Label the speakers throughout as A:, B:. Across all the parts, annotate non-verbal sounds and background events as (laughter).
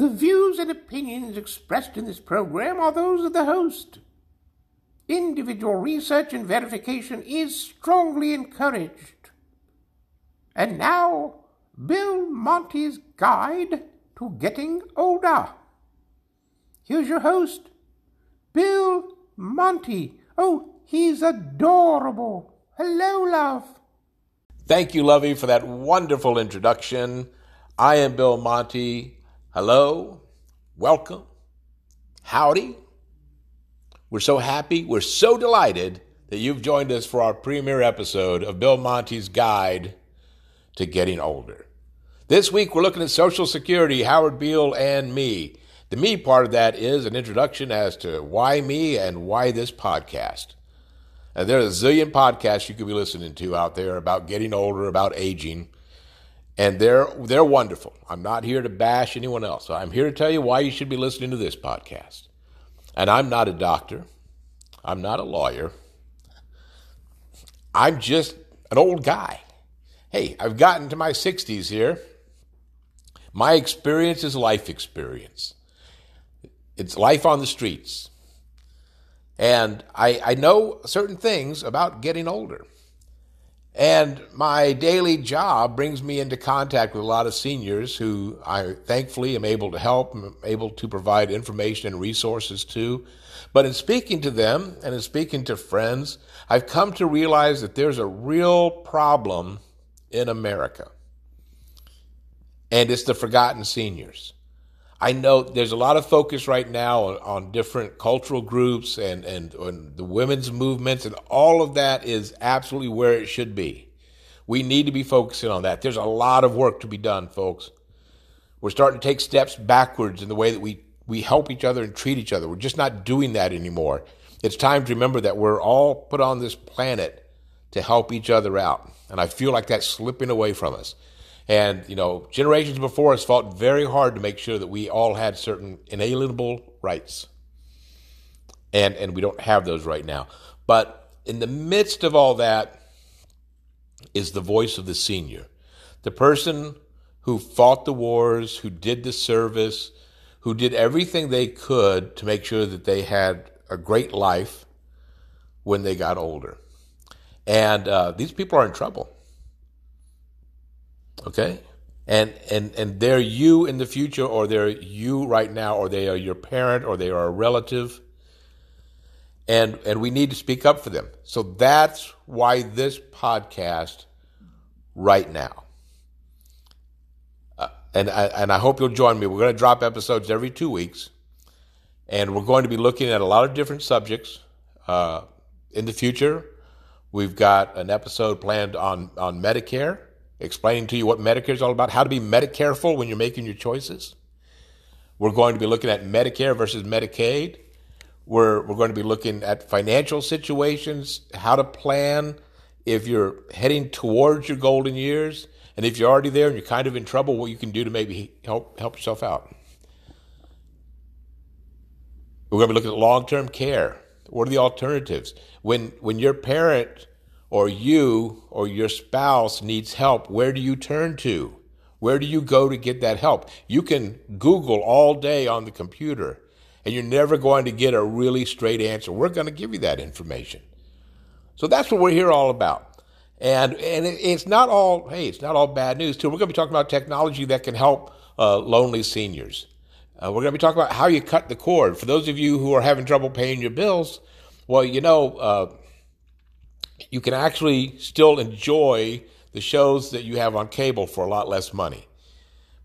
A: The views and opinions expressed in this program are those of the host. Individual research and verification is strongly encouraged. And now, Bill Monty's Guide to Getting Older. Here's your host, Bill Monty. Oh, he's adorable. Hello, love.
B: Thank you, Lovey, for that wonderful introduction. I am Bill Monty. Hello, welcome, howdy. We're so happy, we're so delighted that you've joined us for our premiere episode of Bill Monty's Guide to Getting Older. This week we're looking at Social Security, Howard Beale, and me. The me part of that is an introduction as to why me and why this podcast. And there are a zillion podcasts you could be listening to out there about getting older, about aging and they're they're wonderful. I'm not here to bash anyone else. I'm here to tell you why you should be listening to this podcast. And I'm not a doctor. I'm not a lawyer. I'm just an old guy. Hey, I've gotten to my 60s here. My experience is life experience. It's life on the streets. And I, I know certain things about getting older. And my daily job brings me into contact with a lot of seniors who I thankfully am able to help, am able to provide information and resources to. But in speaking to them and in speaking to friends, I've come to realize that there's a real problem in America. And it's the forgotten seniors. I know there's a lot of focus right now on, on different cultural groups and, and, and the women's movements, and all of that is absolutely where it should be. We need to be focusing on that. There's a lot of work to be done, folks. We're starting to take steps backwards in the way that we, we help each other and treat each other. We're just not doing that anymore. It's time to remember that we're all put on this planet to help each other out. And I feel like that's slipping away from us. And, you know, generations before us fought very hard to make sure that we all had certain inalienable rights. And, and we don't have those right now. But in the midst of all that is the voice of the senior, the person who fought the wars, who did the service, who did everything they could to make sure that they had a great life when they got older. And uh, these people are in trouble. Okay? And and and they're you in the future or they're you right now or they are your parent or they are a relative. And and we need to speak up for them. So that's why this podcast right now. Uh, and I, and I hope you'll join me. We're going to drop episodes every 2 weeks. And we're going to be looking at a lot of different subjects uh, in the future. We've got an episode planned on, on Medicare explaining to you what Medicare is all about, how to be Medicareful when you're making your choices. We're going to be looking at Medicare versus Medicaid. We're, we're going to be looking at financial situations, how to plan if you're heading towards your golden years, and if you're already there and you're kind of in trouble, what you can do to maybe help help yourself out. We're going to be looking at long-term care. What are the alternatives? When when your parent or you or your spouse needs help, where do you turn to? Where do you go to get that help? You can Google all day on the computer and you're never going to get a really straight answer. We're going to give you that information. So that's what we're here all about. And, and it's not all, hey, it's not all bad news too. We're going to be talking about technology that can help uh, lonely seniors. Uh, we're going to be talking about how you cut the cord. For those of you who are having trouble paying your bills, well, you know, uh, you can actually still enjoy the shows that you have on cable for a lot less money.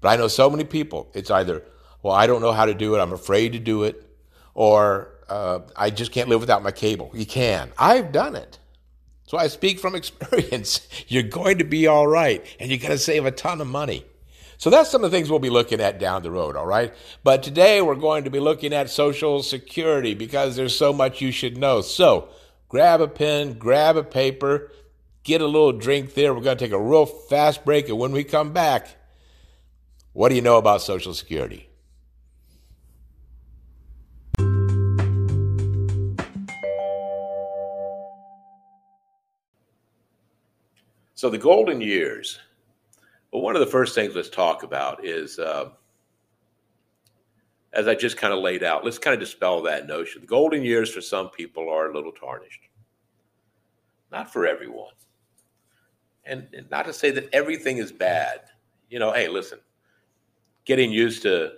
B: But I know so many people, it's either, well, I don't know how to do it, I'm afraid to do it, or uh, I just can't live without my cable. You can. I've done it. So I speak from (laughs) experience. You're going to be all right, and you're going to save a ton of money. So that's some of the things we'll be looking at down the road, all right? But today we're going to be looking at Social Security because there's so much you should know. So, grab a pen, grab a paper, get a little drink there. We're going to take a real fast break. And when we come back, what do you know about Social Security? So, the golden years. Well, one of the first things let's talk about is uh, as I just kind of laid out, let's kind of dispel that notion. The golden years for some people are a little tarnished, not for everyone. And, and not to say that everything is bad. You know, hey, listen, getting used to,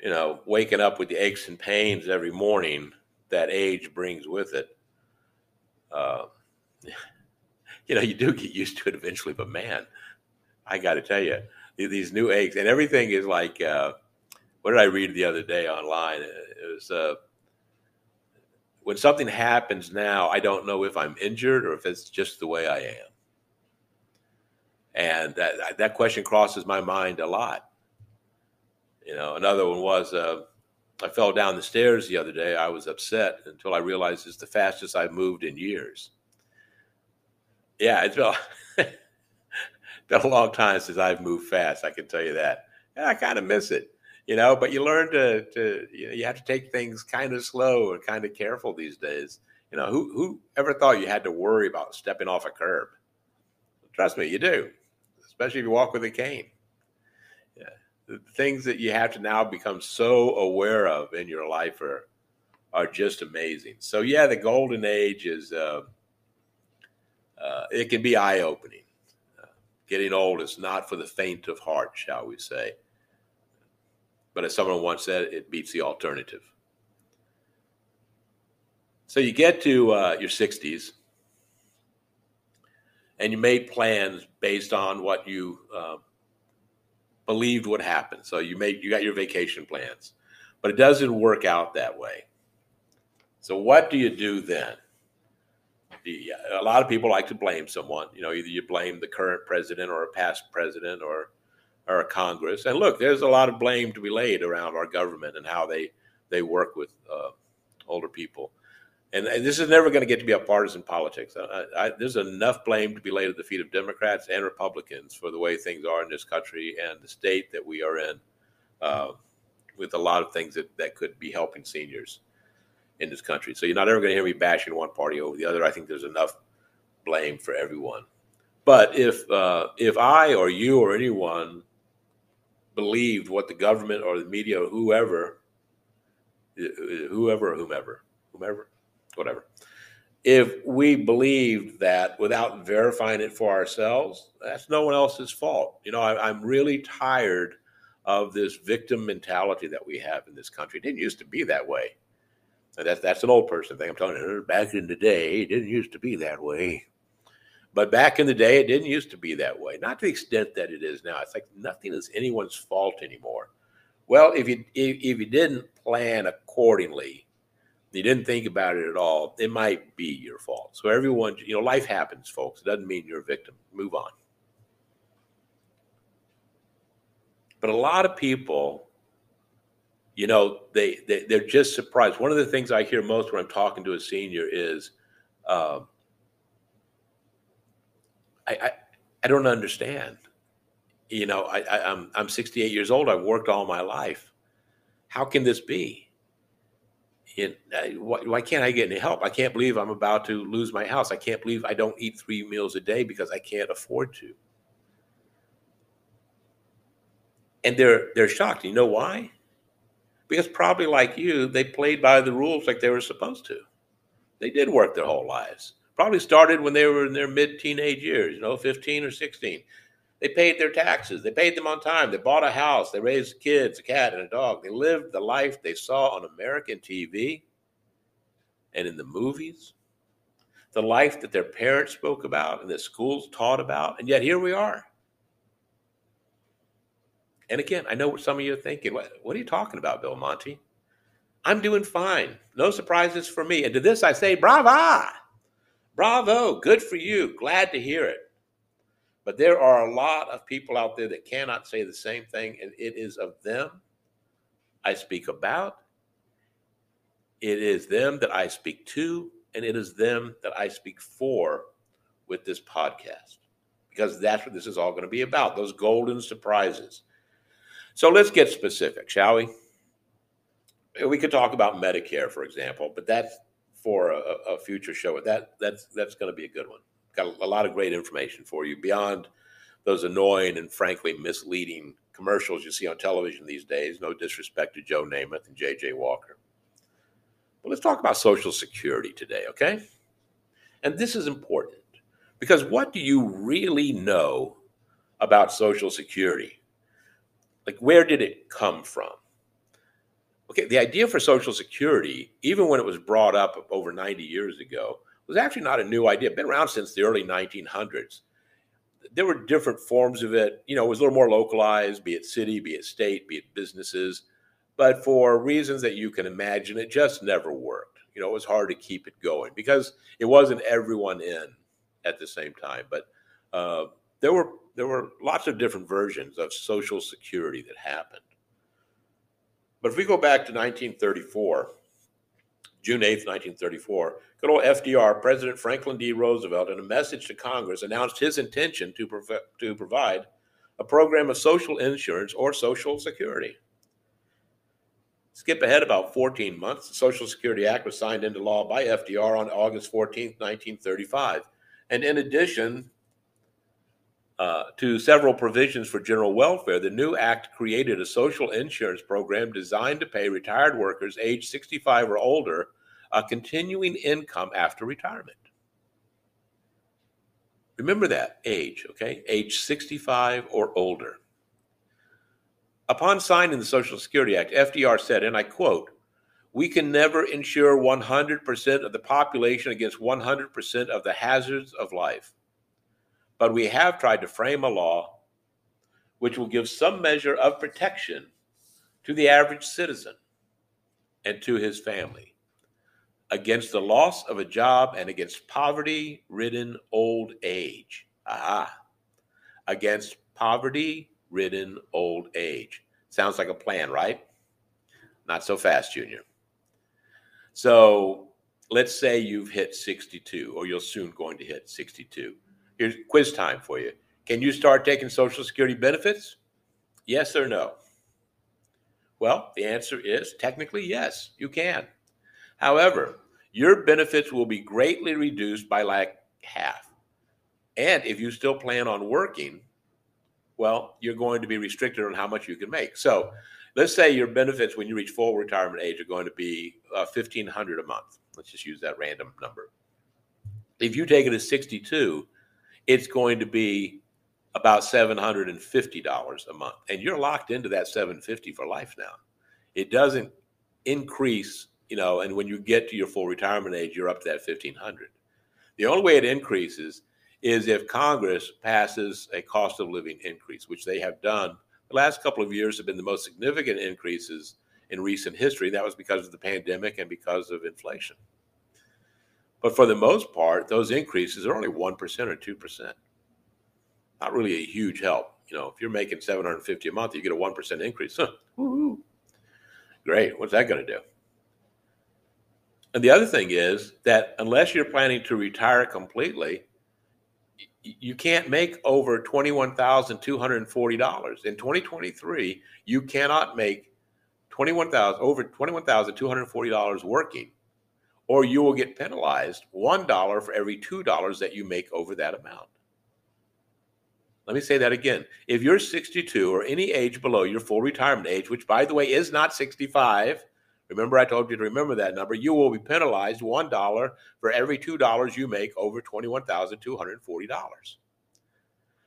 B: you know, waking up with the aches and pains every morning that age brings with it. Uh, (laughs) you know, you do get used to it eventually, but man, I got to tell you, these new aches and everything is like, uh, what did I read the other day online? It was uh, when something happens now, I don't know if I'm injured or if it's just the way I am. And that, that question crosses my mind a lot. You know, another one was uh, I fell down the stairs the other day. I was upset until I realized it's the fastest I've moved in years. Yeah, it's been, (laughs) been a long time since I've moved fast. I can tell you that. And I kind of miss it you know, but you learn to, to you, know, you have to take things kind of slow and kind of careful these days. You know, who, who ever thought you had to worry about stepping off a curb? Trust me, you do, especially if you walk with a cane. Yeah. The things that you have to now become so aware of in your life are, are just amazing. So yeah, the golden age is, uh, uh, it can be eye opening. Uh, getting old is not for the faint of heart, shall we say. But as someone once said, it beats the alternative. So you get to uh, your 60s and you made plans based on what you uh, believed would happen. So you made you got your vacation plans, but it doesn't work out that way. So what do you do then? A lot of people like to blame someone. You know, either you blame the current president or a past president or our Congress. And look, there's a lot of blame to be laid around our government and how they they work with uh, older people. And, and, this is never going to get to be a partisan politics. I, I, there's enough blame to be laid at the feet of Democrats and Republicans for the way things are in this country and the state that we are in, uh, with a lot of things that, that could be helping seniors in this country. So you're not ever going to hear me bashing one party over the other. I think there's enough blame for everyone. But if uh, if I or you or anyone believed what the government or the media or whoever, whoever whomever, whomever, whatever, if we believed that without verifying it for ourselves, that's no one else's fault. You know, I, am really tired of this victim mentality that we have in this country. It didn't used to be that way. And that's that's an old person thing. I'm telling you, back in the day, it didn't used to be that way. But back in the day, it didn't used to be that way. Not to the extent that it is now. It's like nothing is anyone's fault anymore. Well, if you if, if you didn't plan accordingly, you didn't think about it at all, it might be your fault. So everyone, you know, life happens, folks. It doesn't mean you're a victim. Move on. But a lot of people, you know, they, they they're just surprised. One of the things I hear most when I'm talking to a senior is. Uh, I, I, I don't understand. You know, I, I, I'm I'm 68 years old. I've worked all my life. How can this be? It, uh, why, why, can't I get any help? I can't believe I'm about to lose my house. I can't believe I don't eat three meals a day because I can't afford to. And they're they're shocked. You know why? Because probably like you, they played by the rules like they were supposed to. They did work their whole lives probably started when they were in their mid teenage years, you know, 15 or 16. They paid their taxes. They paid them on time. They bought a house. They raised kids, a cat, and a dog. They lived the life they saw on American TV and in the movies, the life that their parents spoke about and that schools taught about. And yet here we are. And again, I know what some of you are thinking. What, what are you talking about, Bill Monty? I'm doing fine. No surprises for me. And to this I say, brava! Bravo, good for you. Glad to hear it. But there are a lot of people out there that cannot say the same thing, and it is of them I speak about. It is them that I speak to, and it is them that I speak for with this podcast because that's what this is all going to be about those golden surprises. So let's get specific, shall we? We could talk about Medicare, for example, but that's for a, a future show. That that's that's going to be a good one. Got a, a lot of great information for you beyond those annoying and frankly misleading commercials you see on television these days. No disrespect to Joe Namath and J.J. Walker. But let's talk about Social Security today, okay? And this is important because what do you really know about Social Security? Like, where did it come from? Okay, the idea for Social Security, even when it was brought up over 90 years ago, was actually not a new idea. Been around since the early 1900s. There were different forms of it. You know, it was a little more localized, be it city, be it state, be it businesses. But for reasons that you can imagine, it just never worked. You know, it was hard to keep it going because it wasn't everyone in at the same time. But uh, there were there were lots of different versions of Social Security that happened. But if we go back to 1934, June 8th, 1934, good old FDR, President Franklin D. Roosevelt, in a message to Congress, announced his intention to, prov- to provide a program of social insurance or Social Security. Skip ahead about 14 months, the Social Security Act was signed into law by FDR on August 14, 1935. And in addition uh, to several provisions for general welfare, the new act created a social insurance program designed to pay retired workers age 65 or older a continuing income after retirement. Remember that age, okay? Age 65 or older. Upon signing the Social Security Act, FDR said, and I quote, we can never insure 100% of the population against 100% of the hazards of life. But we have tried to frame a law which will give some measure of protection to the average citizen and to his family against the loss of a job and against poverty ridden old age. Aha. Against poverty ridden old age. Sounds like a plan, right? Not so fast, Junior. So let's say you've hit 62, or you're soon going to hit 62. Here's quiz time for you. Can you start taking Social Security benefits? Yes or no? Well, the answer is technically yes, you can. However, your benefits will be greatly reduced by like half. And if you still plan on working, well, you're going to be restricted on how much you can make. So let's say your benefits when you reach full retirement age are going to be uh, 1500 a month. Let's just use that random number. If you take it as 62, it's going to be about $750 a month. And you're locked into that 750 for life now. It doesn't increase, you know, and when you get to your full retirement age, you're up to that 1500. The only way it increases is if Congress passes a cost of living increase, which they have done. The last couple of years have been the most significant increases in recent history. That was because of the pandemic and because of inflation. But for the most part, those increases are only 1% or 2%. Not really a huge help. You know, if you're making 750 a month, you get a 1% increase. Huh. Woo-hoo. Great. What's that going to do? And the other thing is that unless you're planning to retire completely, you can't make over $21,240. In 2023, you cannot make 21,000 over $21,240 working or you will get penalized $1 for every $2 that you make over that amount. Let me say that again. If you're 62 or any age below your full retirement age, which by the way is not 65, remember I told you to remember that number, you will be penalized $1 for every $2 you make over $21,240.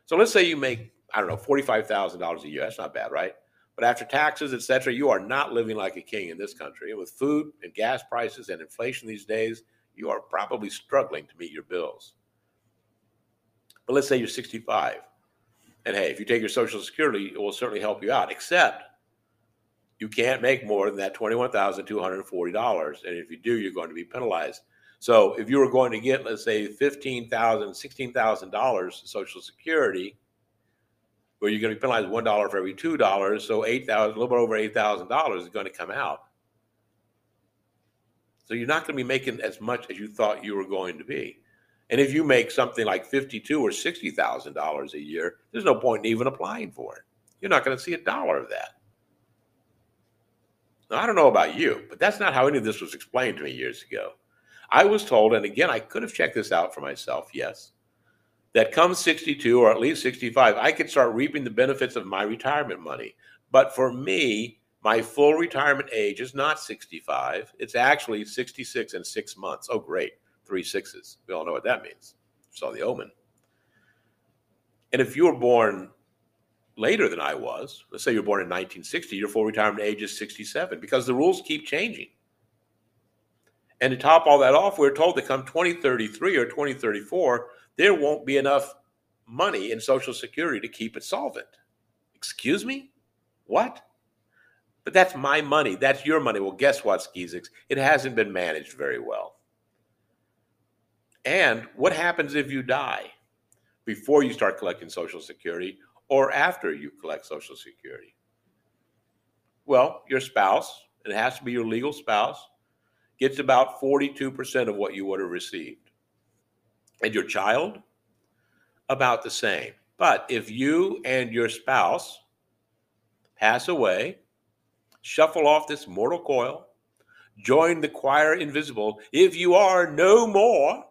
B: So let's say you make, I don't know, $45,000 a year. That's not bad, right? But after taxes, et cetera, you are not living like a king in this country. And with food and gas prices and inflation these days, you are probably struggling to meet your bills. But let's say you're 65. And hey, if you take your Social Security, it will certainly help you out, except you can't make more than that $21,240. And if you do, you're going to be penalized. So if you were going to get, let's say, $15,000, $16,000 Social Security, where you're going to be penalized one dollar for every two dollars, so eight thousand, a little bit over eight thousand dollars is going to come out. So you're not going to be making as much as you thought you were going to be. And if you make something like fifty-two or sixty thousand dollars a year, there's no point in even applying for it. You're not going to see a dollar of that. Now, I don't know about you, but that's not how any of this was explained to me years ago. I was told, and again, I could have checked this out for myself, yes, that come 62 or at least 65, I could start reaping the benefits of my retirement money. But for me, my full retirement age is not 65. It's actually 66 and six months. Oh, great. Three sixes. We all know what that means. Saw the omen. And if you were born later than I was, let's say you're born in 1960, your full retirement age is 67 because the rules keep changing. And to top all that off, we're told that come 2033 or 2034, there won't be enough money in Social Security to keep it solvent. Excuse me? What? But that's my money. That's your money. Well, guess what, Skeezix? It hasn't been managed very well. And what happens if you die before you start collecting Social Security or after you collect Social Security? Well, your spouse, it has to be your legal spouse, gets about 42% of what you would have received. And your child, about the same. But if you and your spouse pass away, shuffle off this mortal coil, join the choir invisible, if you are no more,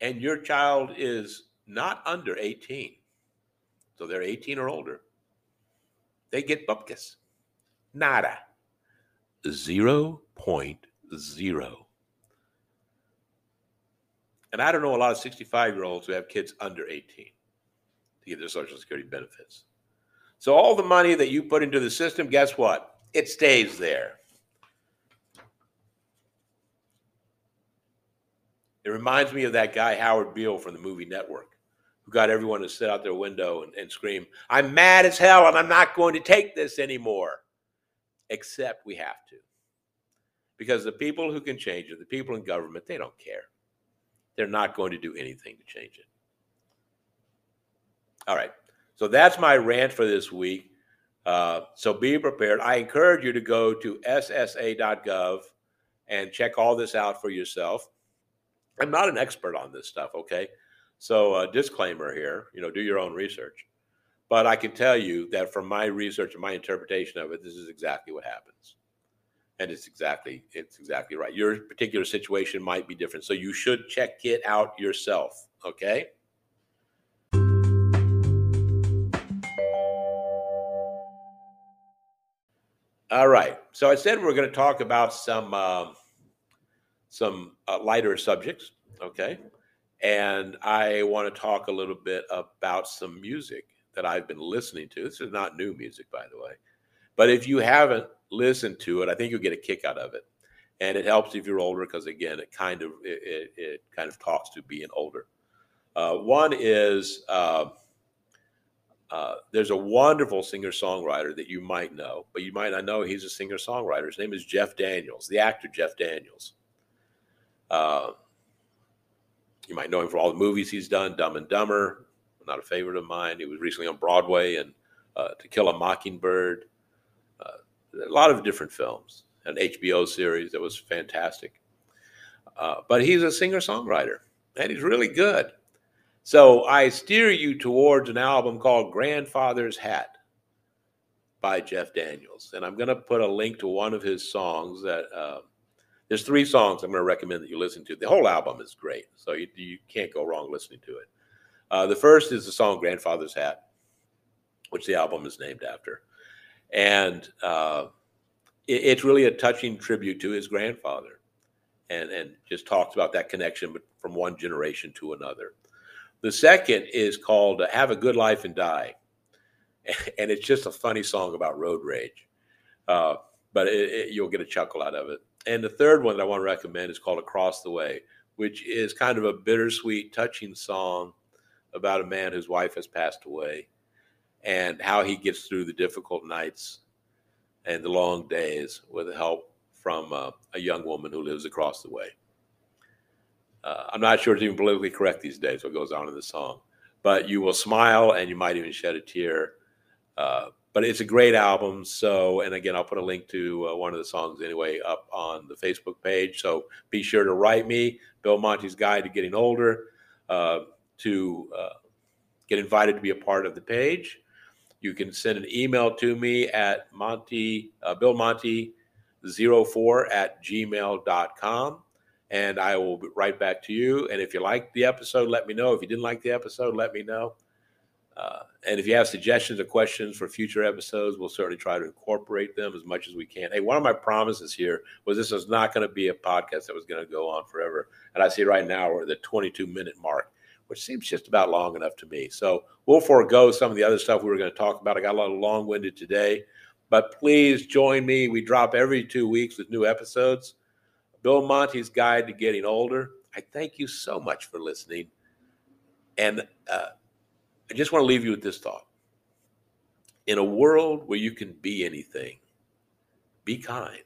B: and your child is not under 18, so they're 18 or older, they get bupkis. Nada. 0.0. And I don't know a lot of 65 year olds who have kids under 18 to get their Social Security benefits. So all the money that you put into the system, guess what? It stays there. It reminds me of that guy, Howard Beale from the movie Network, who got everyone to sit out their window and, and scream, I'm mad as hell and I'm not going to take this anymore. Except we have to. Because the people who can change it, the people in government, they don't care. They're not going to do anything to change it. All right. So that's my rant for this week. Uh, so be prepared. I encourage you to go to ssa.gov and check all this out for yourself. I'm not an expert on this stuff, okay? So, uh, disclaimer here, you know, do your own research. But I can tell you that from my research and my interpretation of it, this is exactly what happens. And it's exactly it's exactly right. Your particular situation might be different, so you should check it out yourself, okay? All right. So I said we are going to talk about some uh, some uh, lighter subjects, okay? And I want to talk a little bit about some music that I've been listening to. This is not new music, by the way, but if you haven't listened to it, I think you'll get a kick out of it. And it helps if you're older because again, it kind of it, it, kind of talks to being older. Uh, one is. Uh, uh, there's a wonderful singer songwriter that you might know, but you might not know he's a singer songwriter. His name is Jeff Daniels, the actor Jeff Daniels. Uh, you might know him for all the movies he's done, Dumb and Dumber, not a favorite of mine. He was recently on Broadway and uh, To Kill a Mockingbird, a lot of different films, an HBO series that was fantastic. Uh, but he's a singer songwriter, and he's really good. So I steer you towards an album called Grandfather's Hat by Jeff Daniels. And I'm going to put a link to one of his songs that uh, there's three songs I'm going to recommend that you listen to. The whole album is great. So you, you can't go wrong listening to it. Uh, the first is the song Grandfather's Hat, which the album is named after. And uh, it, it's really a touching tribute to his grandfather and, and just talks about that connection from one generation to another. The second is called uh, Have a Good Life and Die. (laughs) And it's just a funny song about road rage. Uh, but it, it, you'll get a chuckle out of it. And the third one that I want to recommend is called Across the Way, which is kind of a bittersweet, touching song about a man whose wife has passed away and how he gets through the difficult nights and the long days with help from uh, a young woman who lives across the way. Uh, I'm not sure it's even politically correct these days what goes on in the song, but you will smile and you might even shed a tear. Uh, but it's a great album. So, and again, I'll put a link to uh, one of the songs anyway up on the Facebook page. So be sure to write me, Bill Monty's Guide to Getting Older, uh, to uh, get invited to be a part of the page. You can send an email to me at Monty, uh, Bill Monty 04 at gmail.com and I will write back to you. And if you liked the episode, let me know. If you didn't like the episode, let me know. Uh, and if you have suggestions or questions for future episodes, we'll certainly try to incorporate them as much as we can. Hey, one of my promises here was this was not going to be a podcast that was going to go on forever. And I see right now we're at the 22 minute mark, which seems just about long enough to me. So we'll forego some of the other stuff we were going to talk about. I got a little long winded today, but please join me. We drop every two weeks with new episodes. Bill Monty's Guide to Getting Older. I thank you so much for listening. And, uh, I just want to leave you with this thought. In a world where you can be anything, be kind.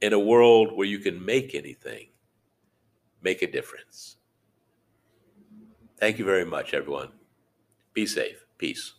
B: In a world where you can make anything, make a difference. Thank you very much, everyone. Be safe. Peace.